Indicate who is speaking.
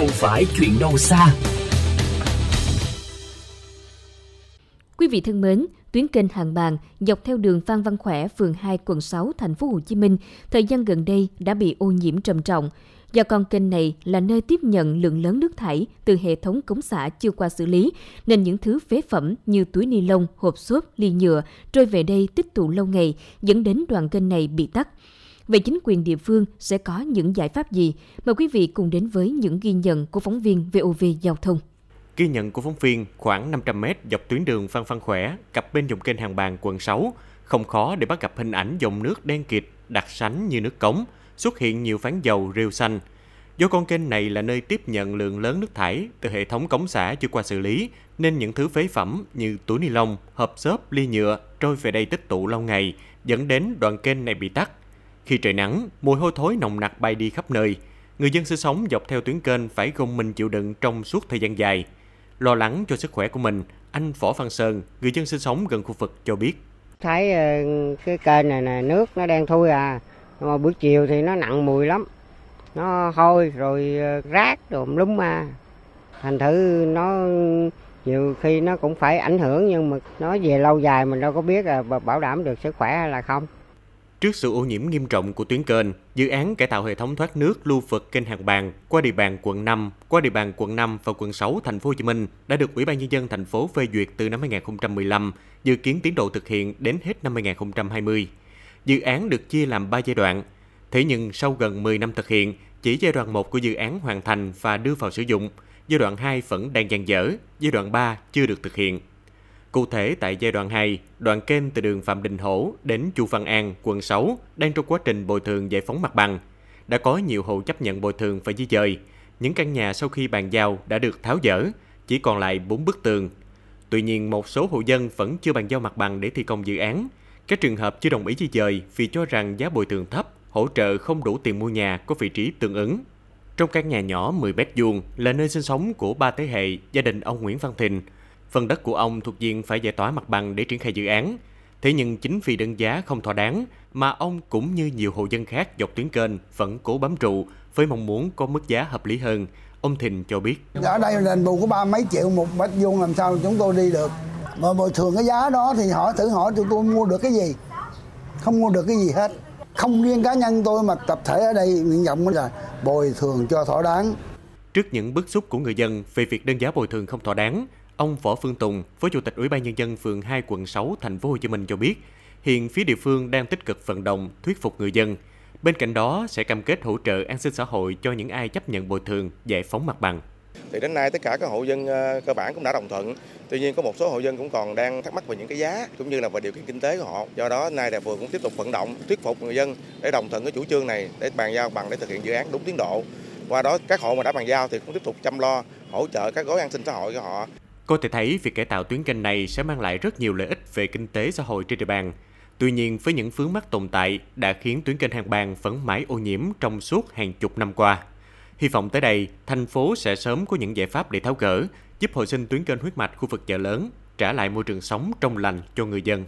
Speaker 1: không phải chuyện đâu xa.
Speaker 2: Quý vị thân mến, tuyến kênh Hàng Bàng dọc theo đường Phan Văn Khỏe, phường 2, quận 6, thành phố Hồ Chí Minh thời gian gần đây đã bị ô nhiễm trầm trọng. Do con kênh này là nơi tiếp nhận lượng lớn nước thải từ hệ thống cống xả chưa qua xử lý, nên những thứ phế phẩm như túi ni lông, hộp xốp, ly nhựa trôi về đây tích tụ lâu ngày, dẫn đến đoạn kênh này bị tắc. Vậy chính quyền địa phương sẽ có những giải pháp gì? Mời quý vị cùng đến với những ghi nhận của phóng viên VOV Giao thông.
Speaker 3: Ghi nhận của phóng viên khoảng 500 mét dọc tuyến đường Phan Phan Khỏe, cặp bên dòng kênh Hàng bàn quận 6, không khó để bắt gặp hình ảnh dòng nước đen kịt, đặc sánh như nước cống, xuất hiện nhiều phán dầu rêu xanh. Do con kênh này là nơi tiếp nhận lượng lớn nước thải từ hệ thống cống xả chưa qua xử lý, nên những thứ phế phẩm như túi ni lông, hộp xốp, ly nhựa trôi về đây tích tụ lâu ngày, dẫn đến đoạn kênh này bị tắc. Khi trời nắng, mùi hôi thối nồng nặc bay đi khắp nơi. Người dân sinh sống dọc theo tuyến kênh phải gồng mình chịu đựng trong suốt thời gian dài. Lo lắng cho sức khỏe của mình, anh Võ Văn Sơn, người dân sinh sống gần khu vực cho biết.
Speaker 4: Thấy ờ, cái kênh này nè, nước nó đang thui à, mà buổi chiều thì nó nặng mùi lắm. Nó hôi rồi ờ, rác rồi lúm ma. Thành thử nó nhiều khi nó cũng phải ảnh hưởng nhưng mà nó về lâu dài mình đâu có biết là bảo đảm được sức khỏe hay là không.
Speaker 3: Trước sự ô nhiễm nghiêm trọng của tuyến kênh, dự án cải tạo hệ thống thoát nước lưu vực kênh Hàng Bàng qua địa bàn quận 5, qua địa bàn quận 5 và quận 6 thành phố Hồ Chí Minh đã được Ủy ban nhân dân thành phố phê duyệt từ năm 2015, dự kiến tiến độ thực hiện đến hết năm 2020. Dự án được chia làm 3 giai đoạn. Thế nhưng sau gần 10 năm thực hiện, chỉ giai đoạn 1 của dự án hoàn thành và đưa vào sử dụng, giai đoạn 2 vẫn đang dang dở, giai đoạn 3 chưa được thực hiện. Cụ thể tại giai đoạn 2, đoạn kênh từ đường Phạm Đình Hổ đến Chu Văn An, quận 6 đang trong quá trình bồi thường giải phóng mặt bằng. Đã có nhiều hộ chấp nhận bồi thường phải di dời. Những căn nhà sau khi bàn giao đã được tháo dỡ, chỉ còn lại 4 bức tường. Tuy nhiên, một số hộ dân vẫn chưa bàn giao mặt bằng để thi công dự án. Các trường hợp chưa đồng ý di dời vì cho rằng giá bồi thường thấp, hỗ trợ không đủ tiền mua nhà có vị trí tương ứng. Trong căn nhà nhỏ 10 mét vuông là nơi sinh sống của ba thế hệ gia đình ông Nguyễn Văn Thịnh. Phần đất của ông thuộc diện phải giải tỏa mặt bằng để triển khai dự án. Thế nhưng chính vì đơn giá không thỏa đáng mà ông cũng như nhiều hộ dân khác dọc tuyến kênh vẫn cố bám trụ với mong muốn có mức giá hợp lý hơn. Ông Thìn cho biết.
Speaker 5: Ở đây đền bù có ba mấy triệu một mét vuông làm sao chúng tôi đi được. Mà bồi thường cái giá đó thì họ thử hỏi tụi tôi mua được cái gì. Không mua được cái gì hết. Không riêng cá nhân tôi mà tập thể ở đây nguyện vọng là bồi thường cho thỏa đáng.
Speaker 3: Trước những bức xúc của người dân về việc đơn giá bồi thường không thỏa đáng, Ông Võ Phương Tùng, Phó Chủ tịch Ủy ban nhân dân phường 2 quận 6 thành phố Hồ Chí Minh cho biết, hiện phía địa phương đang tích cực vận động thuyết phục người dân. Bên cạnh đó sẽ cam kết hỗ trợ an sinh xã hội cho những ai chấp nhận bồi thường, giải phóng mặt bằng.
Speaker 6: Thì đến nay tất cả các hộ dân ờ, cơ bản cũng đã đồng thuận. Tuy nhiên có một số hộ dân cũng còn đang thắc mắc về những cái giá cũng như là về điều kiện kinh tế của họ. Do đó nay đại phường cũng tiếp tục vận động thuyết phục người dân để đồng thuận cái chủ trương này để bàn giao bằng để thực hiện dự án đúng tiến độ. Qua đó các hộ mà đã bàn giao thì cũng tiếp tục chăm lo hỗ trợ các gói an sinh xã hội cho họ.
Speaker 3: Có thể thấy việc cải tạo tuyến kênh này sẽ mang lại rất nhiều lợi ích về kinh tế xã hội trên địa bàn. Tuy nhiên, với những vướng mắc tồn tại đã khiến tuyến kênh Hàng bàn vẫn mãi ô nhiễm trong suốt hàng chục năm qua. Hy vọng tới đây, thành phố sẽ sớm có những giải pháp để tháo gỡ, giúp hồi sinh tuyến kênh huyết mạch khu vực chợ lớn, trả lại môi trường sống trong lành cho người dân.